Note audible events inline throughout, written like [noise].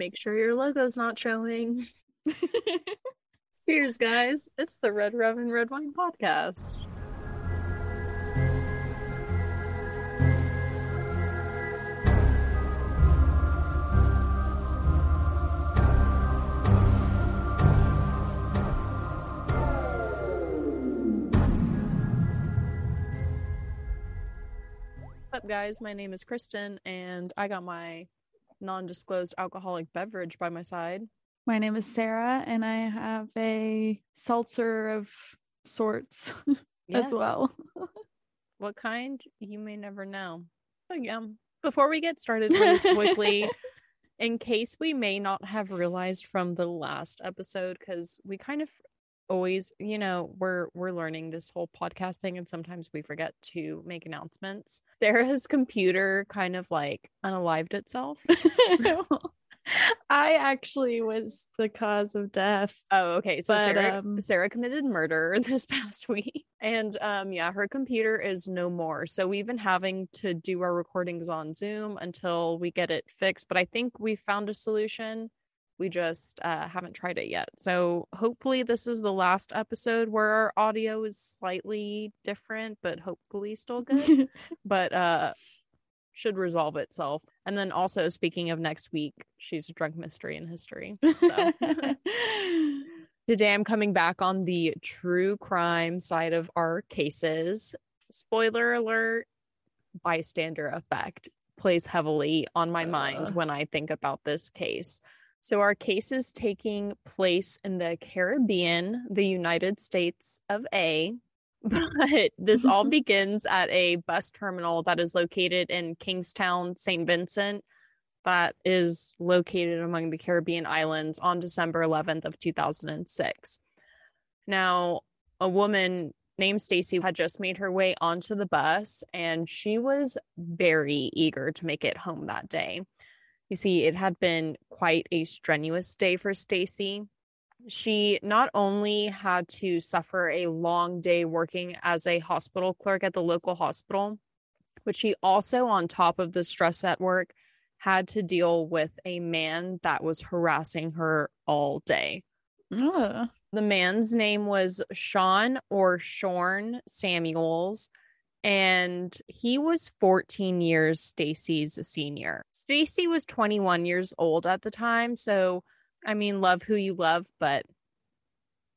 Make sure your logo's not showing. [laughs] Cheers, guys. It's the Red Rum and Red Wine podcast. What's up, guys? My name is Kristen, and I got my non disclosed alcoholic beverage by my side. My name is Sarah, and I have a seltzer of sorts [laughs] Yes. as well. [laughs] What kind? You may never know. Yeah, before we get started really [laughs] quickly, in case we may not have realized from the last episode, because we kind of always, you know, we're we're learning this whole podcast thing, and sometimes we forget to make announcements. [laughs] Sarah's computer kind of like unalived itself. [laughs] [laughs] I actually was the cause of death. Oh, okay. So But, Sarah, um, Sarah committed murder this past week. And um yeah, her computer is no more. So we've been having to do our recordings on Zoom until we get it fixed, but I think we found a solution. We just uh haven't tried it yet. So hopefully this is the last episode where our audio is slightly different, but hopefully still good. [laughs] but uh should resolve itself. And then also speaking of next week, she's a drunk mystery in history. So [laughs] Today, I'm coming back on the true crime side of our cases. Spoiler alert bystander effect plays heavily on my mind when I think about this case. So, our case is taking place in the Caribbean, the United States of A. [laughs] But this all [laughs] begins at a bus terminal that is located in Kingstown, St. Vincent, that is located among the Caribbean islands on December 11th of 2006. Now, a woman named Stacy had just made her way onto the bus and she was very eager to make it home that day. You see, it had been quite a strenuous day for Stacy. She not only had to suffer a long day working as a hospital clerk at the local hospital, but she also, on top of the stress at work, had to deal with a man that was harassing her all day. Ugh. The man's name was Sean or Shorn Samuels, and he was 14 years Stacy's senior. Stacy was 21 years old at the time, so I mean, love who you love, but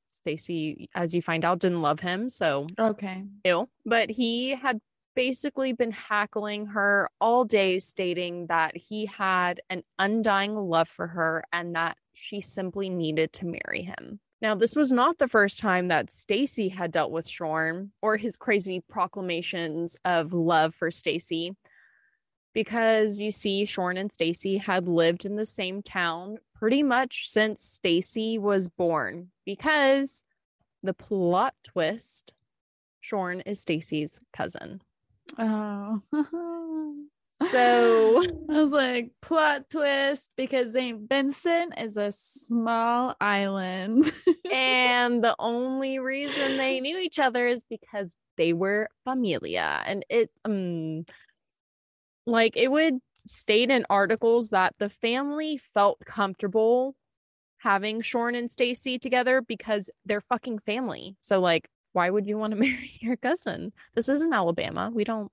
Stacy, as you find out, didn't love him, so okay. ill, but he had basically been hackling her all day, stating that he had an undying love for her and that she simply needed to marry him. Now, this was not the first time that Stacy had dealt with Shorn or his crazy proclamations of love for Stacy. Because you see, Shorn and Stacy had lived in the same town pretty much since Stacy was born. Because the plot twist Shorn is Stacy's cousin. Oh. [laughs] So- [laughs] I was like, plot twist because St. Vincent is a small island. [laughs] and the only reason they knew each other is because they were familia. And it um like it would state in articles that the family felt comfortable having Shorn and Stacy together because they're fucking family. So like why would you want to [laughs] marry your cousin? This isn't Alabama. We don't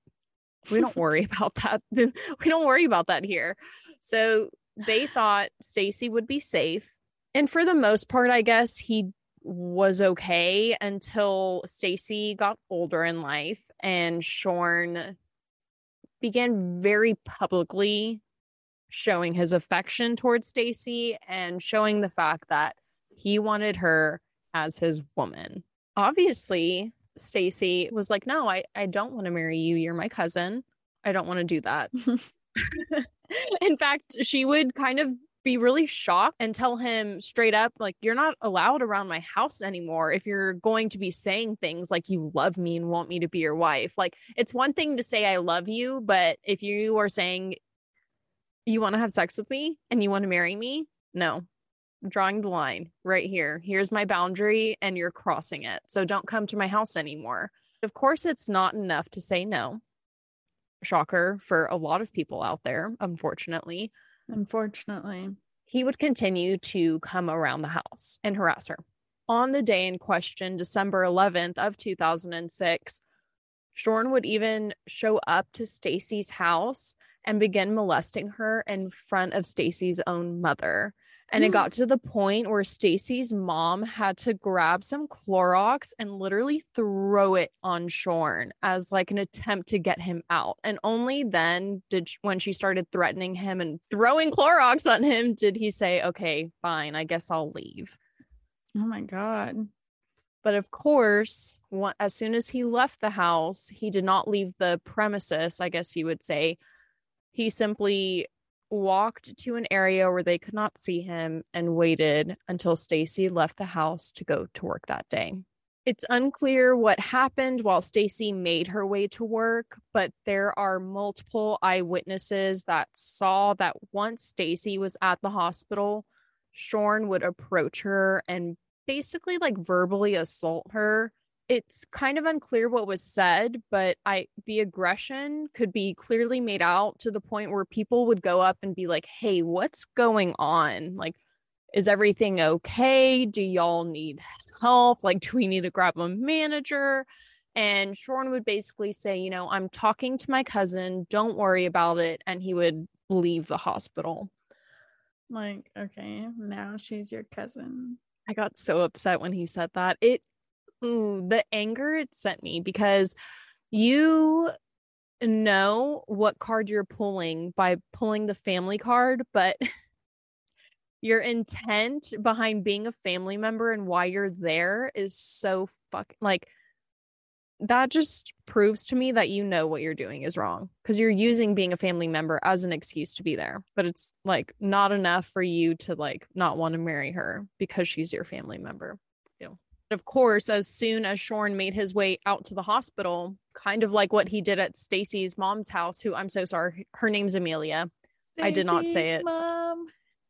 we don't worry [laughs] about that. [laughs] we don't worry about that here. So they thought Stacy would be safe. And for the most part, I guess he was okay until Stacy got older in life and Shorn began very publicly showing his affection towards Stacy and showing the fact that he wanted her as his woman. Obviously, Stacy was like, "No, I I don't want to marry you. You're my cousin. I don't want to do that." [laughs] In fact, she would kind of be really shocked and tell him straight up like you're not allowed around my house anymore if you're going to be saying things like you love me and want me to be your wife. Like it's one thing to say I love you, but if you are saying you want to have sex with me and you want to marry me, no. Drawing the line right here. Here's my boundary and you're crossing it. So don't come to my house anymore. Of course it's not enough to say no. Shocker for a lot of people out there, unfortunately Unfortunately. he would continue to come around the house and harass her. On the day in question, December 11th of 2006, Shorn would even show up to Stacy's house and begin molesting her in front of Stacy's own mother. And it hmm. got to the point where Stacy's mom had to grab some Clorox and literally throw it on Shorn as like an attempt to get him out. And only then did she, when she started threatening him and throwing Clorox on him did he say, "Okay, fine, I guess I'll leave." Oh my god. But of course, as soon as he left the house, he did not leave the premises, I guess you would say. He simply walked to an area where they could not see him and waited until Stacy left the house to go to work that day. It's unclear what happened while Stacy made her way to work, but there are multiple eyewitnesses that saw that once Stacy was at the hospital, Shorn would approach her and basically like verbally assault her. It's kind of unclear what was said, but I the aggression could be clearly made out to the point where people would go up and be like, "Hey, what's going on? Like is everything okay? Do y'all need help? Like do we need to grab a manager?" And Shorn would basically say, "You know, I'm talking to my cousin. Don't worry about it." And he would leave the hospital. Like, okay, now she's your cousin. I got so upset when he said that. It, ooh, the anger it sent me because you know what card you're pulling by pulling the family card, but [laughs] your intent behind being a family member and why you're there is so fucking like that just proves to me that you know what you're doing is wrong because you're using being a family member as an excuse to be there but it's like not enough for you to like not want to marry her because she's your family member Ew. Of course as soon as Shorn made his way out to the hospital kind of like what he did at Stacy's mom's house who I'm so sorry her name's Amelia I did not say it. Mom.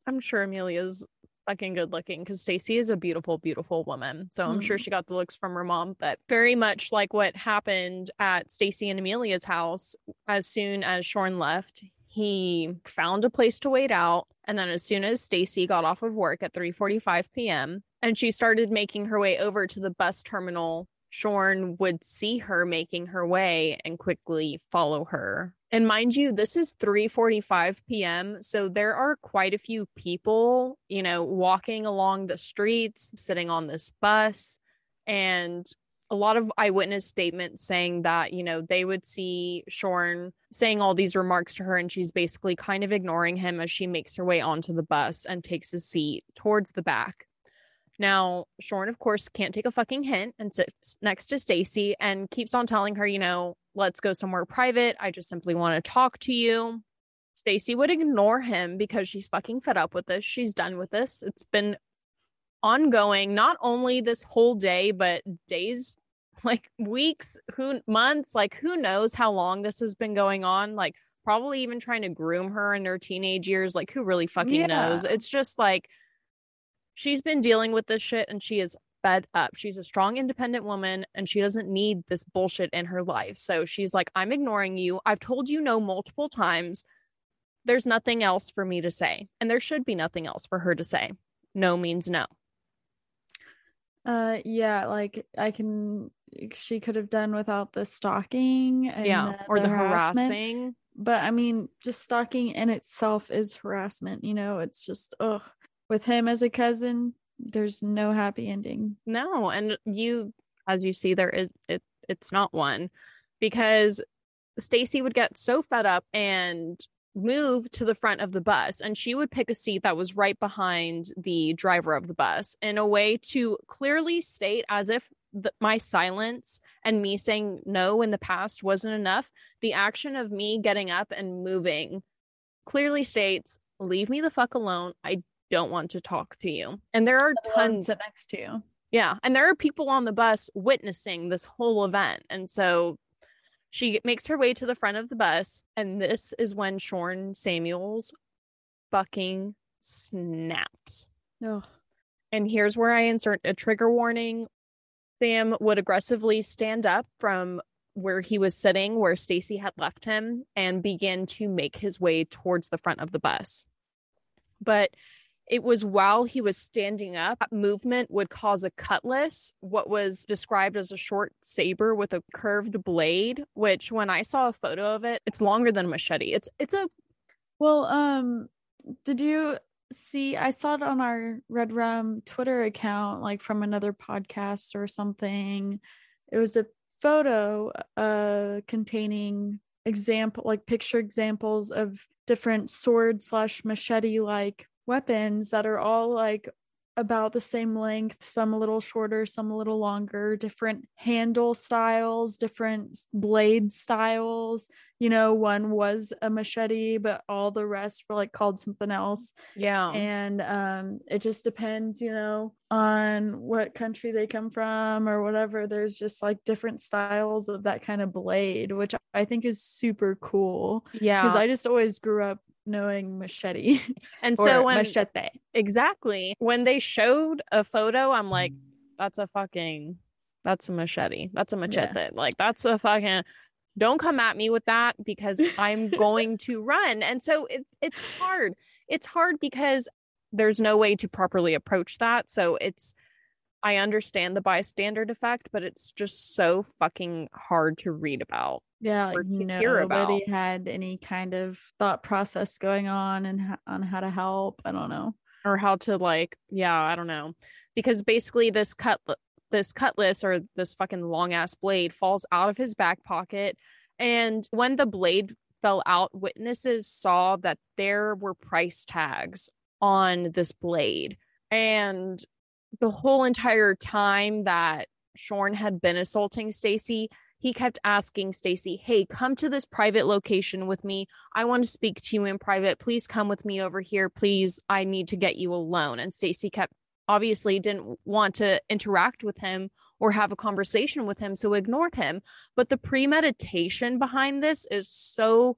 I'm sure Amelia's fucking good looking because Stacy is a beautiful, beautiful woman. So I'm sure Mm. she got the looks from her mom. But very much like what happened at Stacy and Amelia's house, as soon as Shorn left, he found a place to wait out. And then as soon as Stacy got off of work at 3:45 p.m. and she started making her way over to the bus terminal, Shorn would see her making her way and quickly follow her. And mind you, this is 3:45 p.m., so there are quite a few people, you know, walking along the streets, sitting on this bus, and a lot of eyewitness statements saying that, you know, they would see Shorn saying all these remarks to her and she's basically kind of ignoring him as she makes her way onto the bus and takes a seat towards the back. Now, Shorn, of course, can't take a fucking hint and sits next to Stacy and keeps on telling her, you know, let's go somewhere private. I just simply want to talk to you. Stacy would ignore him because she's fucking fed up with this. She's done with this. It's been ongoing, not only this whole day, but days, [laughs] like weeks, who months, like who knows how long this has been going on. Like probably even trying to groom her in her teenage years. Like who really fucking Yeah. knows? It's just like she's been dealing with this shit and she is fed up. She's a strong, independent woman and she doesn't need this bullshit in her life. So she's like, I'm ignoring you. I've told you no multiple times. There's nothing else for me to say. And there should be nothing else for her to say. No means no. Uh, yeah, like I can. She could have done without the stalking and yeah. the, or the, harassment. harassing. But I mean, just stalking in itself is harassment. You know, it's just ugh. With him as a cousin, there's no happy ending. No, and you, as you see, there is it. It's not one because Stacy would get so fed up and move to the front of the bus, and she would pick a seat that was right behind the driver of the bus in a way to clearly state, as if the, my silence and me saying no in the past wasn't enough. The action of me getting up and moving clearly states, "Leave me the fuck alone. I don't want to talk to you." And there are alone tons sit next to you. yeah. And there are people on the bus witnessing this whole event. And so she makes her way to the front of the bus. And this is when Shorn Samuels fucking snaps. Ugh. And here's where I insert a trigger warning. Sam would aggressively stand up from where he was sitting, where Stacy had left him, and begin to make his way towards the front of the bus. But it was while he was standing up, movement would cause a cutlass, what was described as a short saber with a curved blade, which when I saw a photo of it, it's longer than a machete. It's it's a Well, um, did you see? I saw it on our Red Rum Twitter account, like from another podcast or something. It was a photo uh containing example like picture examples of different sword slash machete like weapons that are all like about the same length, some a little shorter, some a little longer, different handle styles, different blade styles. You know, one was a machete, but all the rest were like called something else. yeah. And um it just depends, you know, on what country they come from or whatever. There's just like different styles of that kind of blade, which I think is super cool. yeah. Because I just always grew up knowing machete [laughs] and so when machete. exactly when they showed a photo, I'm mm. like, that's a fucking that's a machete. That's a machete. Like that's a fucking don't come at me with that because [laughs] I'm going to run. And so it, it's hard. It's hard because there's no way to properly approach that. So it's I understand the bystander effect, but it's just so fucking hard to read about. Yeah, or like nobody about. had any kind of thought process going on and ho- on how to help. I don't know. or how to like yeah i don't know because basically this cut this cutlass or this fucking long ass blade falls out of his back pocket and when the blade fell out witnesses saw that there were price tags on this blade and the whole entire time that Shorn had been assaulting Stacy he kept asking Stacy, "Hey, come to this private location with me. I want to speak to you in private. Please come with me over here. Please, I need to get you alone." And Stacy kept obviously didn't want to interact with him or have a conversation with him, so ignored him. But the premeditation behind this is so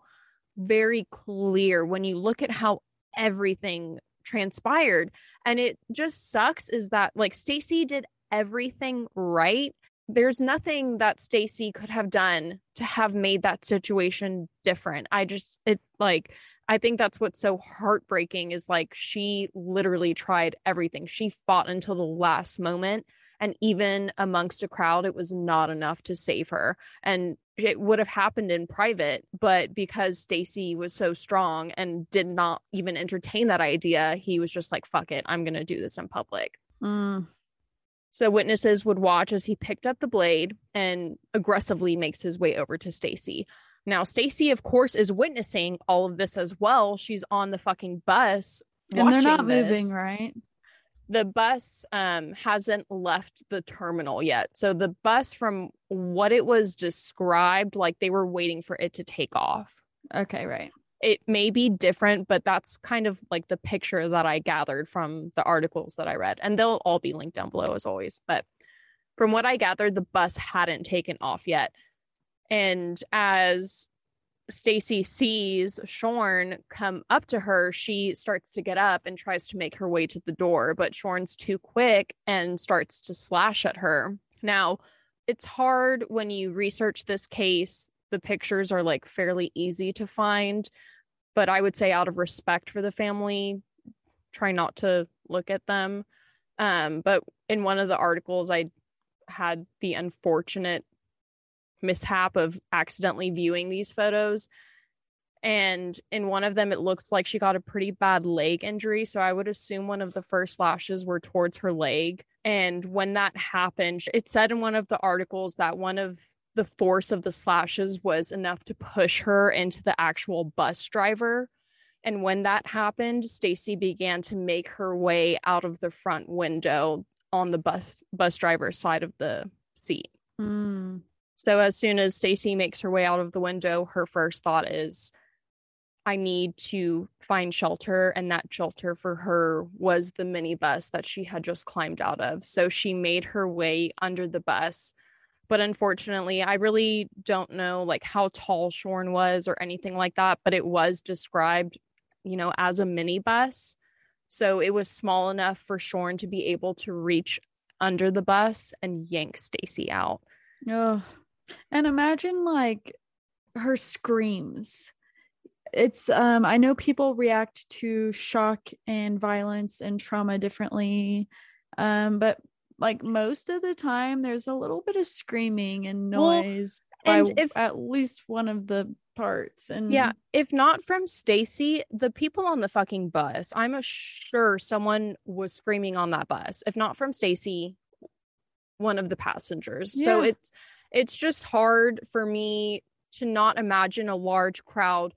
very clear when you look at how everything transpired. And it just sucks is that like Stacy did everything right there's nothing that Stacy could have done to have made that situation different. I just it like I think that's what's so heartbreaking is like she literally tried everything. She fought until the last moment and even amongst a crowd it was not enough to save her. And it would have happened in private, but because Stacy was so strong and did not even entertain that idea, he was just like fuck it, I'm going to do this in public. Mm, So witnesses would watch as he picked up the blade and aggressively makes his way over to Stacy. Now Stacy of course is witnessing all of this as well. She's on the fucking bus and they're not this. moving, right? The bus um hasn't left the terminal yet. So the bus from what it was described like they were waiting for it to take off Okay, right. it may be different, but that's kind of like the picture that I gathered from the articles that I read. And they'll all be linked down below as always. But from what I gathered, the bus hadn't taken off yet. And as Stacy sees Shorn come up to her, she starts to get up and tries to make her way to the door, but Shorn's too quick and starts to slash at her. Now, it's hard when you research this case. The pictures are like fairly easy to find, but I would say out of respect for the family, try not to look at them. Um, but in one of the articles, I had the unfortunate mishap of accidentally viewing these photos. And in one of them, it looks like she got a pretty bad leg injury. So I would assume one of the first slashes were towards her leg. And when that happened, it said in one of the articles that one of the force of the slashes was enough to push her into the actual bus driver. And when that happened, Stacy began to make her way out of the front window on the bus bus driver's side of the seat. Mm, So as soon as Stacy makes her way out of the window, her first thought is I need to find shelter and that shelter for her was the minibus that she had just climbed out of. So she made her way under the bus. But unfortunately, I really don't know like how tall Shorn was or anything like that, but it was described, you know, as a minibus. So it was small enough for Shorn to be able to reach under the bus and yank Stacy out. oh. And imagine like her screams. it's um I know people react to shock and violence and trauma differently. Um but like most of the time there's a little bit of screaming and noise well, and if at least one of the parts and yeah if not from stacy the people on the fucking bus i'm sure someone was screaming on that bus if not from stacy one of the passengers yeah. so it's it's just hard for me to not imagine a large crowd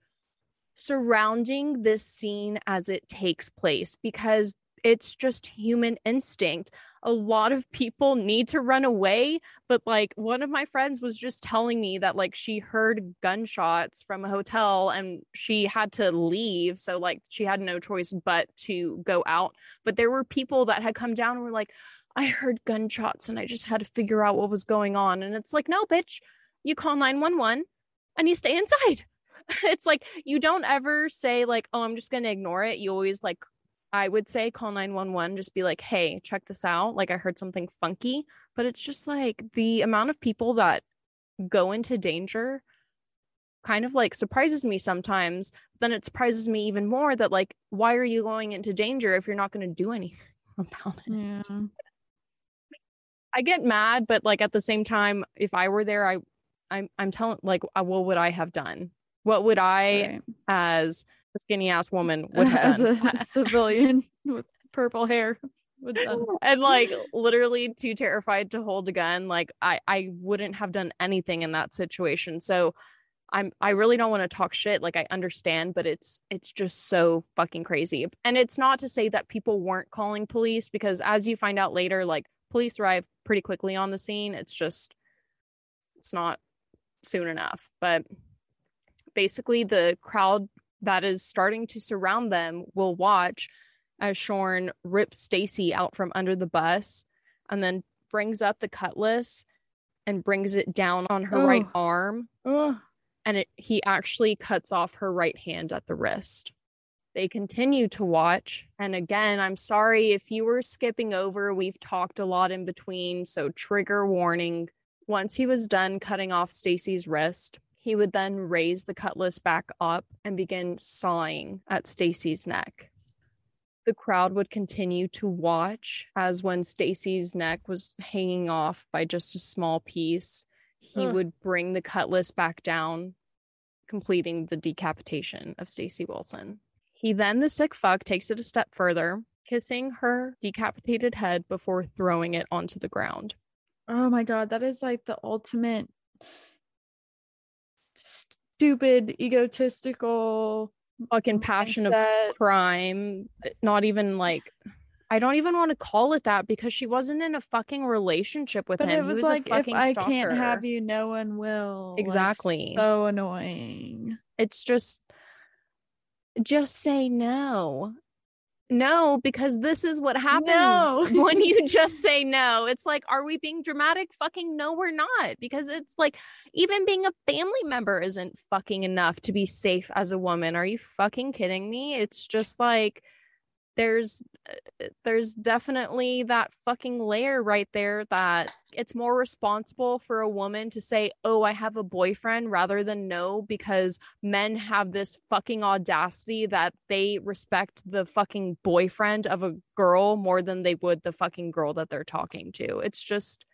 surrounding this scene as it takes place because it's just human instinct. A lot of people need to run away, but like one of my friends was just telling me that like she heard gunshots from a hotel and she had to leave. So like she had no choice but to go out. But there were people that had come down and were like, I heard gunshots and I just had to figure out what was going on. And it's like, no, bitch, you call 911 and you stay inside. [laughs] it's like you don't ever say like, oh, I'm just gonna ignore it. You always like I would say call 911, just be like, hey, check this out. Like, I heard something funky. But it's just like the amount of people that go into danger kind of like surprises me sometimes. Then it surprises me even more that, like, why are you going into danger if you're not going to do anything [laughs] about it? Yeah. I get mad, but like at the same time, if I were there, I, I'm, I'm telling like, uh, what would I have done? What would I, right. as a skinny ass woman, [laughs] would have as a [laughs] civilian with purple hair, would done? and like literally too terrified to hold a gun. Like I, I wouldn't have done anything in that situation. So, I'm I really don't want to talk shit like I understand but it's it's just so fucking crazy. And it's not to say that people weren't calling police because as you find out later like police arrive pretty quickly on the scene. It's just it's not soon enough. But basically the crowd that is starting to surround them will watch as Shorn rips Stacy out from under the bus and then brings up the cutlass and brings it down on her right arm. And it, he actually cuts off her right hand at the wrist. They continue to watch. And again, I'm sorry if you were skipping over, we've talked a lot in between. So, trigger warning. Once he was done cutting off Stacy's wrist, he would then raise the cutlass back up and begin sawing at Stacy's neck. The crowd would continue to watch as when Stacy's neck was hanging off by just a small piece, he would bring the cutlass back down, completing the decapitation of Stacy Wilson. He then, the sick fuck, takes it a step further, kissing her decapitated head before throwing it onto the ground. Oh my god, that is like the ultimate stupid, egotistical, fucking passion mindset. of crime. Not even like I don't even want to call it that because she wasn't in a fucking relationship with but him. It was, was like if I stalker. can't have you, no one will. Exactly. Like, so annoying. It's just just say no. No, because this is what happens no. [laughs] when you [laughs] just say no. It's like, are we being dramatic? Fucking no, we're not. Because it's like, even being a family member isn't fucking enough to be safe as a woman. Are you fucking kidding me? It's just like, there's uh, there's definitely that fucking layer right there that it's more responsible for a woman to say oh i have a boyfriend rather than no because men have this fucking audacity that they respect the fucking boyfriend of a girl more than they would the fucking girl that they're talking to. It's just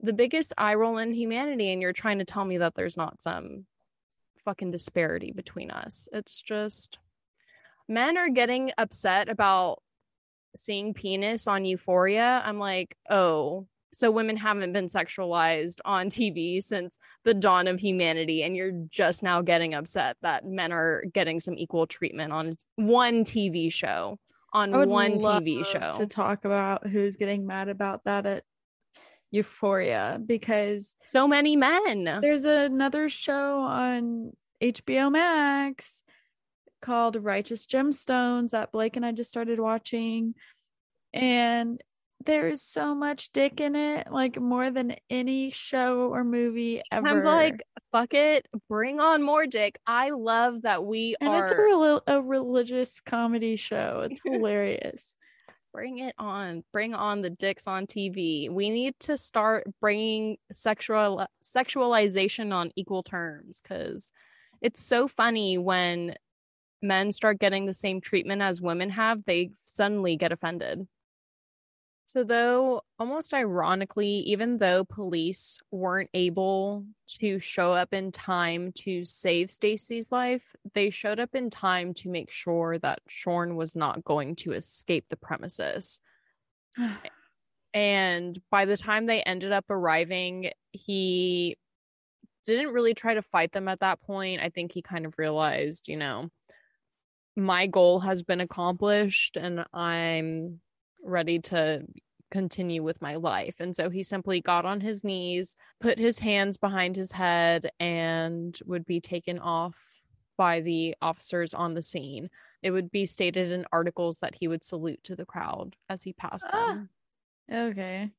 the biggest eye roll in humanity and you're trying to tell me that there's not some fucking disparity between us. It's just men are getting upset about seeing penis on euphoria. I'm like oh so women haven't been sexualized on [laughs] tv since the dawn of humanity and you're just now getting upset that men are getting some equal treatment on one tv show on one tv show. to talk about who's getting mad about that at euphoria because so many men. there's another show on hbo max called Righteous Gemstones that Blake and I just started watching. And there's so much dick in it, like more than any show or movie ever. I'm like, fuck it, bring on more dick. I love that we and are. it's a, re- a religious comedy show. It's [laughs] hilarious. Bring it on. Bring on the dicks on TV. We need to start bringing sexual sexualization on equal terms because it's so funny when men start getting the same treatment as women have, they suddenly get offended. So, though almost ironically, even though police weren't able to show up in time to save Stacy's life, they showed up in time to make sure that Shorn was not going to escape the premises. [sighs] and by the time they ended up arriving, he didn't really try to fight them at that point. I think he kind of realized, you know, my goal has been accomplished and I'm ready to continue with my life. And so he simply got on his knees, put his hands behind his head, and would be taken off by the officers on the scene. It would be stated in articles that he would salute to the crowd as he passed ah, them. Okay.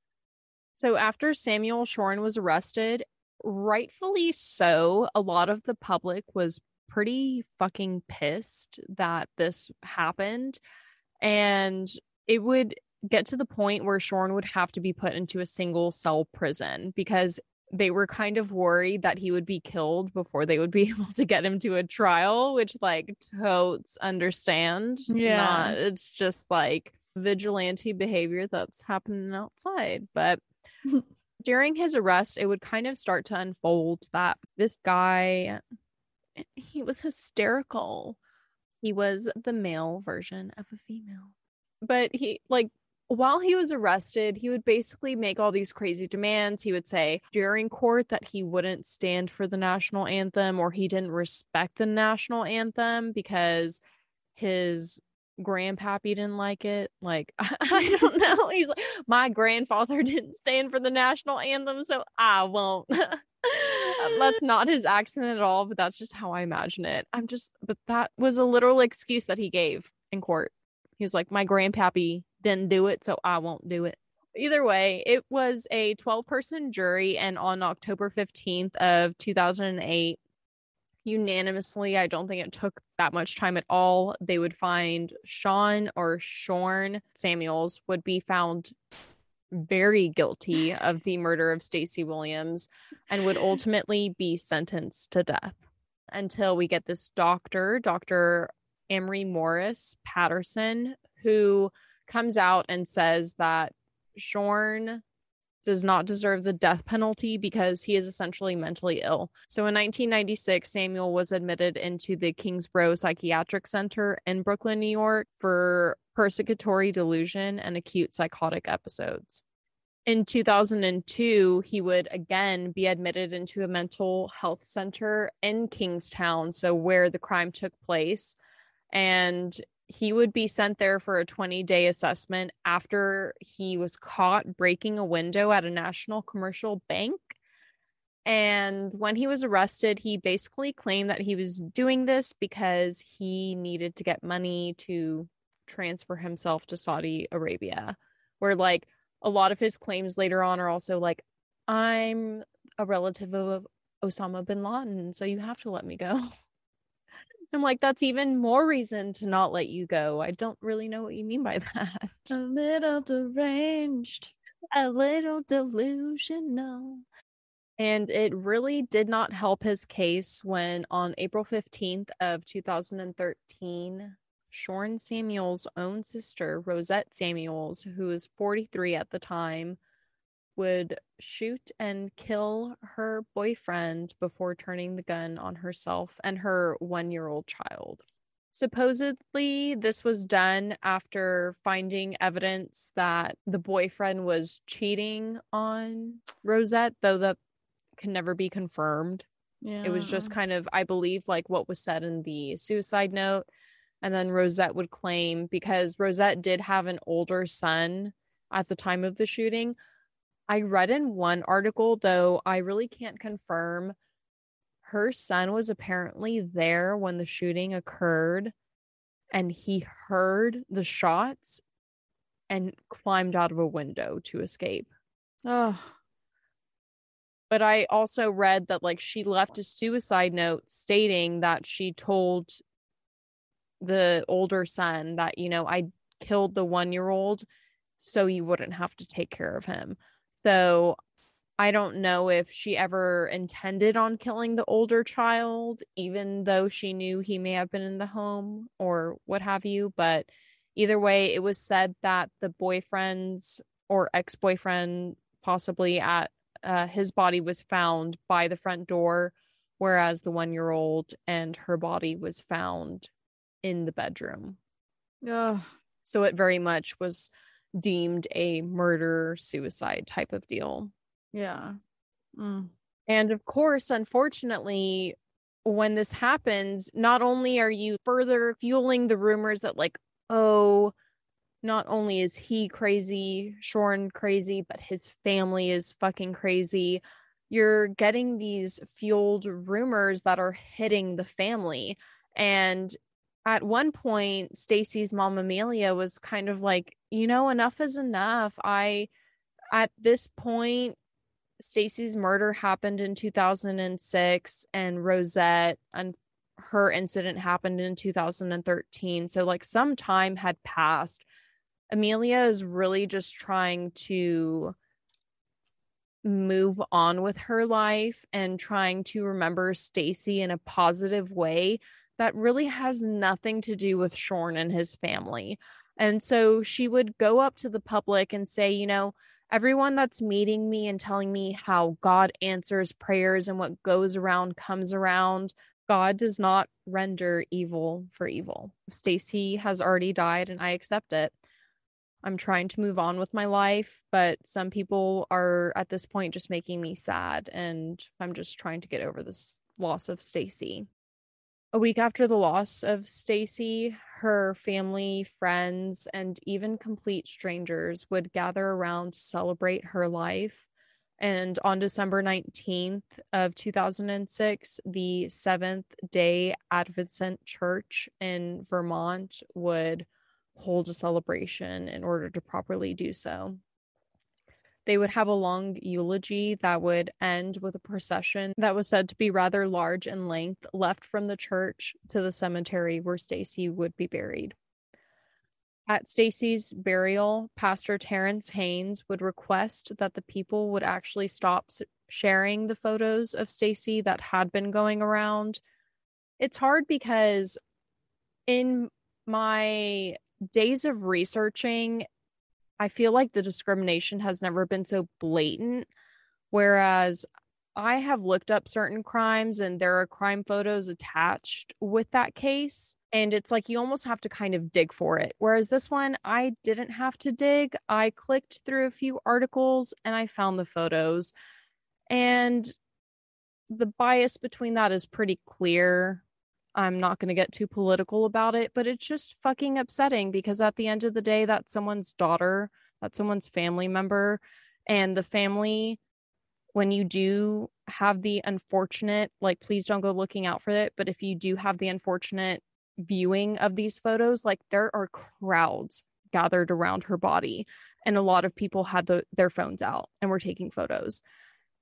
So after Samuel Shorn was arrested, rightfully so, a lot of the public was pretty fucking pissed that this happened. And it would get to the point where Shorn would have to be put into a single cell prison because they were kind of worried that he would be killed before they would be [laughs] able to get him to a trial, which like totes understand. Yeah. Not, it's just like vigilante behavior that's happening outside. But [laughs] during his arrest, it would kind of start to unfold that this guy, he was hysterical. He was the male version of a female. But he, like, while he was arrested, he would basically make all these crazy demands. He would say during court that he wouldn't stand for the national anthem or he didn't respect the national anthem because his grandpappy didn't like it. Like, [laughs] I don't [laughs] know. He's like, my grandfather didn't stand for the national anthem, so I won't. [laughs] Uh, that's not his accent at all, but that's just how I imagine it. I'm just, but that was a literal excuse that he gave in court. He was like, my grandpappy didn't do it, so I won't do it. Either way, it was a 12 person jury, and on October 15th of 2008, unanimously, I don't think it took that much time at all. They would find Sean or Shorn Samuels would be found very guilty of the murder of Stacy Williams and would ultimately be sentenced to death until we get this doctor, Dr. Emery Morris Patterson, who comes out and says that Shorn does not deserve the death penalty because he is essentially mentally ill. So in 1996, Samuel was admitted into the Kingsboro Psychiatric Center in Brooklyn, New York for persecutory delusion and acute psychotic episodes. In 2002, he would again be admitted into a mental health center in Kingstown, so where the crime took place. And he would be sent there for a 20 day assessment after he was caught breaking a window at a national commercial bank. And when he was arrested, he basically claimed that he was doing this because he needed to get money to transfer himself to Saudi Arabia. Where, like, a lot of his claims later on are also like, I'm a relative of Osama bin Laden, so you have to let me go. [laughs] I'm like, that's even more reason to not let you go. I don't really know what you mean by [laughs] that. A little deranged, a little delusional. And it really did not help his case when on April 15th of 2013, Shorn Samuel's own sister, Rosette Samuels, who was 43 at the time, would shoot and kill her boyfriend before turning the gun on herself and her one year old child. Supposedly, this was done after finding evidence that the boyfriend was cheating on Rosette, though that can never be confirmed. Yeah. It was just kind of, I believe, like what was said in the suicide note. And then Rosette would claim because Rosette did have an older son at the time of the shooting, I read in one article, though I really can't confirm, her son was apparently there when the shooting occurred and he heard the shots and climbed out of a window to escape. Oh. But I also read that like she left a suicide note stating that she told the older son that, you know, I killed the one year old so you wouldn't have to take care of him. So I don't know if she ever intended on killing the older child, even though she knew he may have been in the home or what have you. But either way, it was said that the boyfriend's or ex boyfriend, possibly at uh, his body, was found by the front door, whereas the one year old and her body was found in the bedroom. Ugh. So it very much was deemed a murder suicide type of deal. Yeah. Mm. And of course, unfortunately, when this happens, not only are you further fueling the rumors that, like, oh, not only is he crazy, Shorn crazy, but his family is fucking crazy. You're getting these fueled rumors that are hitting the family. And at one point, Stacy's mom Amelia was kind of like, you know, enough is enough. I at this point, Stacy's murder happened in 2006 and Rosette and her incident happened in 2013. So like some time had passed. Amelia is really just trying to move on with her life and trying to remember Stacy in a positive way that really has nothing to do with Shorn and his family. And so she would go up to the public and say, you know, everyone that's meeting me and telling me how God answers prayers and what goes around comes around, God does not render evil for evil. Stacy has already died and I accept it. I'm trying to move on with my life, but some people are at this point just making me sad and I'm just trying to get over this loss of Stacy. A week after the loss of Stacy, her family, friends, and even complete strangers would gather around to celebrate her life. And on December 19th of 2006, the Seventh Day Adventist Church in Vermont would hold a celebration in order to properly do so. They would have a long eulogy that would end with a procession that was said to be rather large in length, left from the church to the cemetery where Stacy would be buried. At Stacy's burial, Pastor Terrence Haynes would request that the people would actually stop sharing the photos of Stacy that had been going around. It's hard because in my days of researching I feel like the discrimination has never been so blatant. Whereas I have looked up certain crimes and there are crime photos attached with that case. And it's like you almost have to kind of dig for it. Whereas this one, I didn't have to dig. I clicked through a few articles and I found the photos. And the bias between that is pretty clear. I'm not going to get too political about it, but it's just fucking upsetting because at the end of the day, that's someone's daughter, that's someone's family member. And the family, when you do have the unfortunate, like, please don't go looking out for it. But if you do have the unfortunate viewing of these photos, like, there are crowds gathered around her body. And a lot of people had the, their phones out and were taking photos.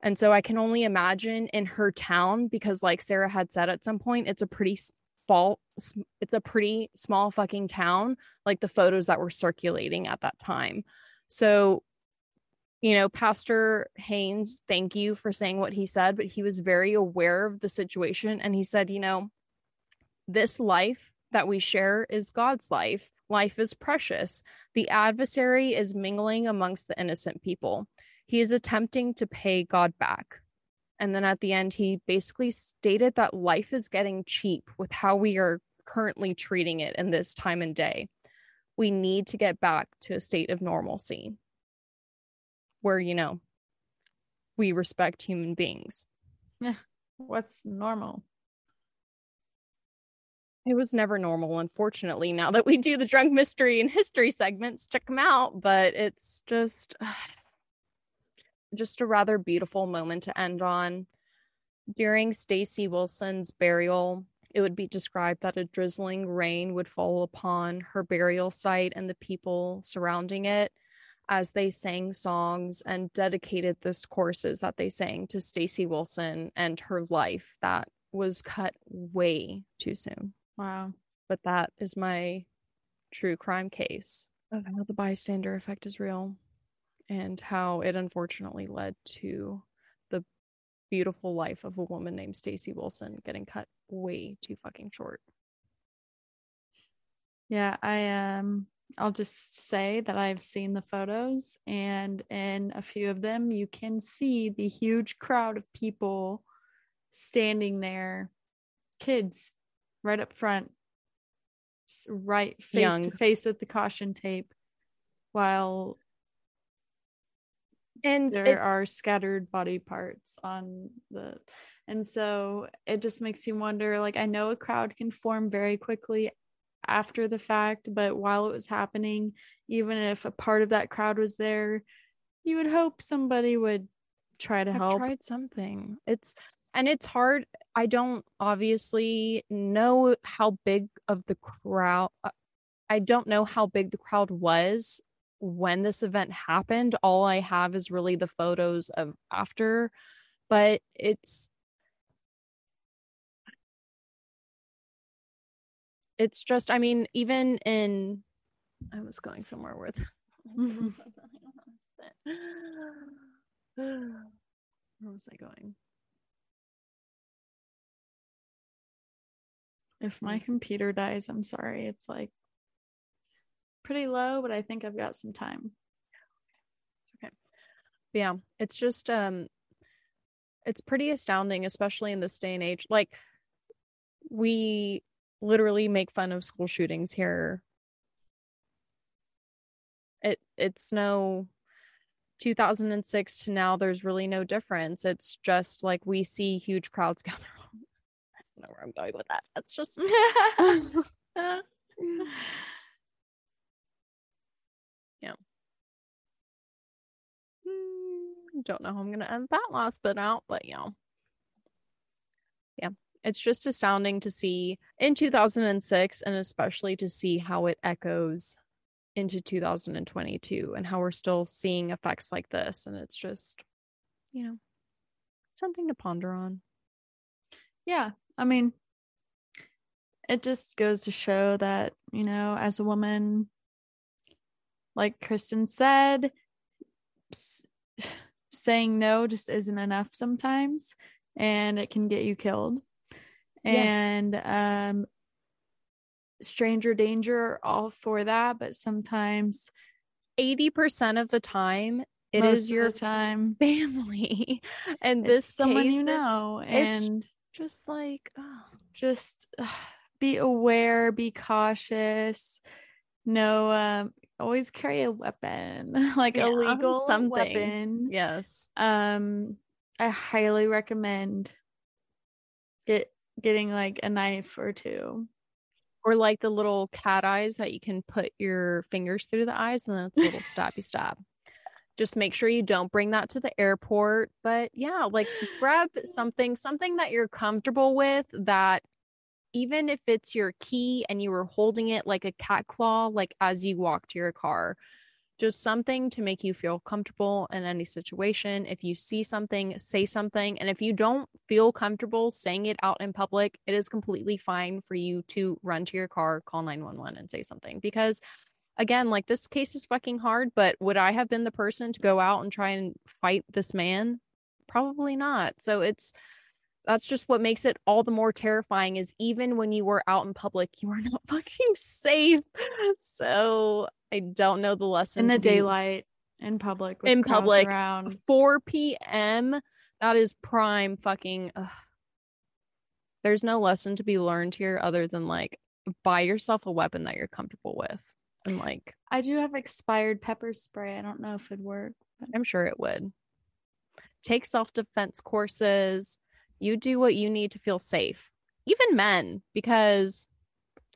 And so I can only imagine in her town, because like Sarah had said at some point, it's a pretty small, it's a pretty small fucking town, like the photos that were circulating at that time. So, you know, Pastor Haynes, thank you for saying what he said, but he was very aware of the situation. And he said, you know, this life that we share is God's life. Life is precious. The adversary is mingling amongst the innocent people he is attempting to pay God back. And then at the end, he basically stated that life is getting cheap with how we are currently treating it in this time and day. We need to get back to a state of normalcy where, you know, we respect human beings. Yeah. What's normal? It was never normal, unfortunately, now that we do the drunk mystery and history segments, check them out. But it's just. Just a rather beautiful moment to end on. During Stacy Wilson's burial, it would be described that a drizzling rain would fall upon her burial site and the people surrounding it as they sang songs and dedicated those courses that they sang to Stacy Wilson and her life that was cut way too soon. Wow. But that is my true crime case of how the bystander effect is real and how it unfortunately led to the beautiful life of a woman named Stacy Wilson getting cut way too fucking short. Yeah, I um I'll just say that I've seen the photos and in a few of them you can see the huge crowd of people standing there kids right up front right face Young. to face with the caution tape while and there it, are scattered body parts on the and so it just makes you wonder like i know a crowd can form very quickly after the fact but while it was happening even if a part of that crowd was there you would hope somebody would try to I've help. tried something. It's and it's hard. I don't obviously know how big of the crowd i don't know how big the crowd was when this event happened all i have is really the photos of after but it's it's just i mean even in i was going somewhere with [laughs] where was i going? If my mm. computer dies i'm sorry it's like pretty low but i think i've got some time it's okay but yeah it's just um it's pretty astounding especially in this day and age like we literally make fun of school shootings here. It it's no 2006 to now there's really no difference. It's just like we see huge crowds [laughs] gather. I don't know where I'm going with that. That's just [laughs] [laughs] don't know how I'm gonna end that last bit out, but yeah. You know. Yeah it's just astounding to see in 2006 and especially to see how it echoes into 2022 and how we're still seeing effects like this and it's just you know something to ponder on yeah i mean it just goes to show that you know as a woman like kristen said saying no just isn't enough sometimes and it can get you killed and yes. um stranger danger all for that but sometimes 80% of the time it is your time [laughs] family and this someone case, you know and just like oh. just uh, [sighs] be aware be cautious no um always carry a weapon [laughs] like yeah, a legal something weapon yes um i highly recommend get getting like a knife or two. Or like the little cat eyes that you can put your fingers through the eyes and then it's a little [laughs] stabby stop. Just make sure you don't bring that to the airport. But yeah, like grab something, something that you're comfortable with that even if it's your key and you were holding it like a cat claw, like as you walk to your car, just something to make you feel comfortable in any situation. If you see something, say something. And if you don't feel comfortable saying it out in public, it is completely fine for you to run to your car, call 911 and say something. Because again, like this case is fucking hard, but would I have been the person to go out and try and fight this man? Probably not. So it's that's just what makes it all the more terrifying is even when you were out in public you are [laughs] not fucking safe so I don't know the lesson. In the daylight, in public, in public, around 4 p.m. That is prime fucking. Ugh. There's no lesson to be learned here other than like buy yourself a weapon that you're comfortable with. And like, I do have expired pepper spray. I don't know if it'd work. But... I'm sure it would. Take self defense courses. You do what you need to feel safe, even men, because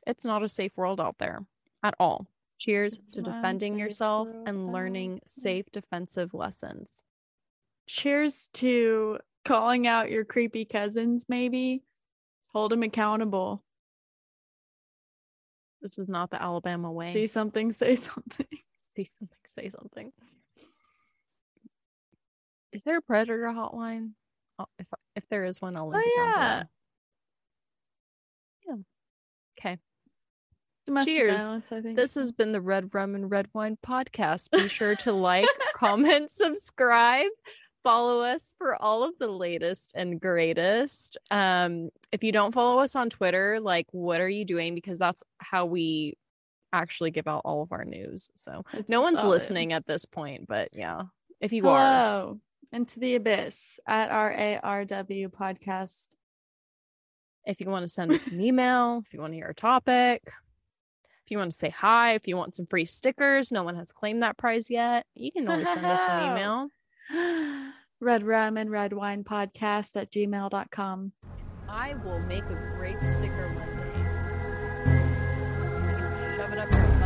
it's not a safe world out there at all. Cheers to defending yourself and learning [laughs] safe defensive lessons. Cheers to calling out your creepy cousins, maybe. Hold them accountable. This is not the Alabama way. See something, say something. [laughs] See something, say something. Is there a predator hotline? Oh, if if there is one, I'll link oh, it down yeah. Yeah. Okay. Cheers. violence, I think. This has been the Red Rum and Red Wine podcast. Be sure to like, [laughs] comment, subscribe, follow us for all of the latest and greatest. Um, if you don't follow us on Twitter, like what are you doing? Because that's how we actually give out all of our news. So It's no one's solid. listening at this point, but yeah, if you are, Hello. Into the abyss at R A R W podcast. if you want to send us an email, if you want to hear a topic, if you want to say hi, if you want some free stickers, no one has claimed that prize yet. You can always send us an [laughs] email. Red rum and red wine podcast at gmail.com. I will make a great sticker one day. I can shove it up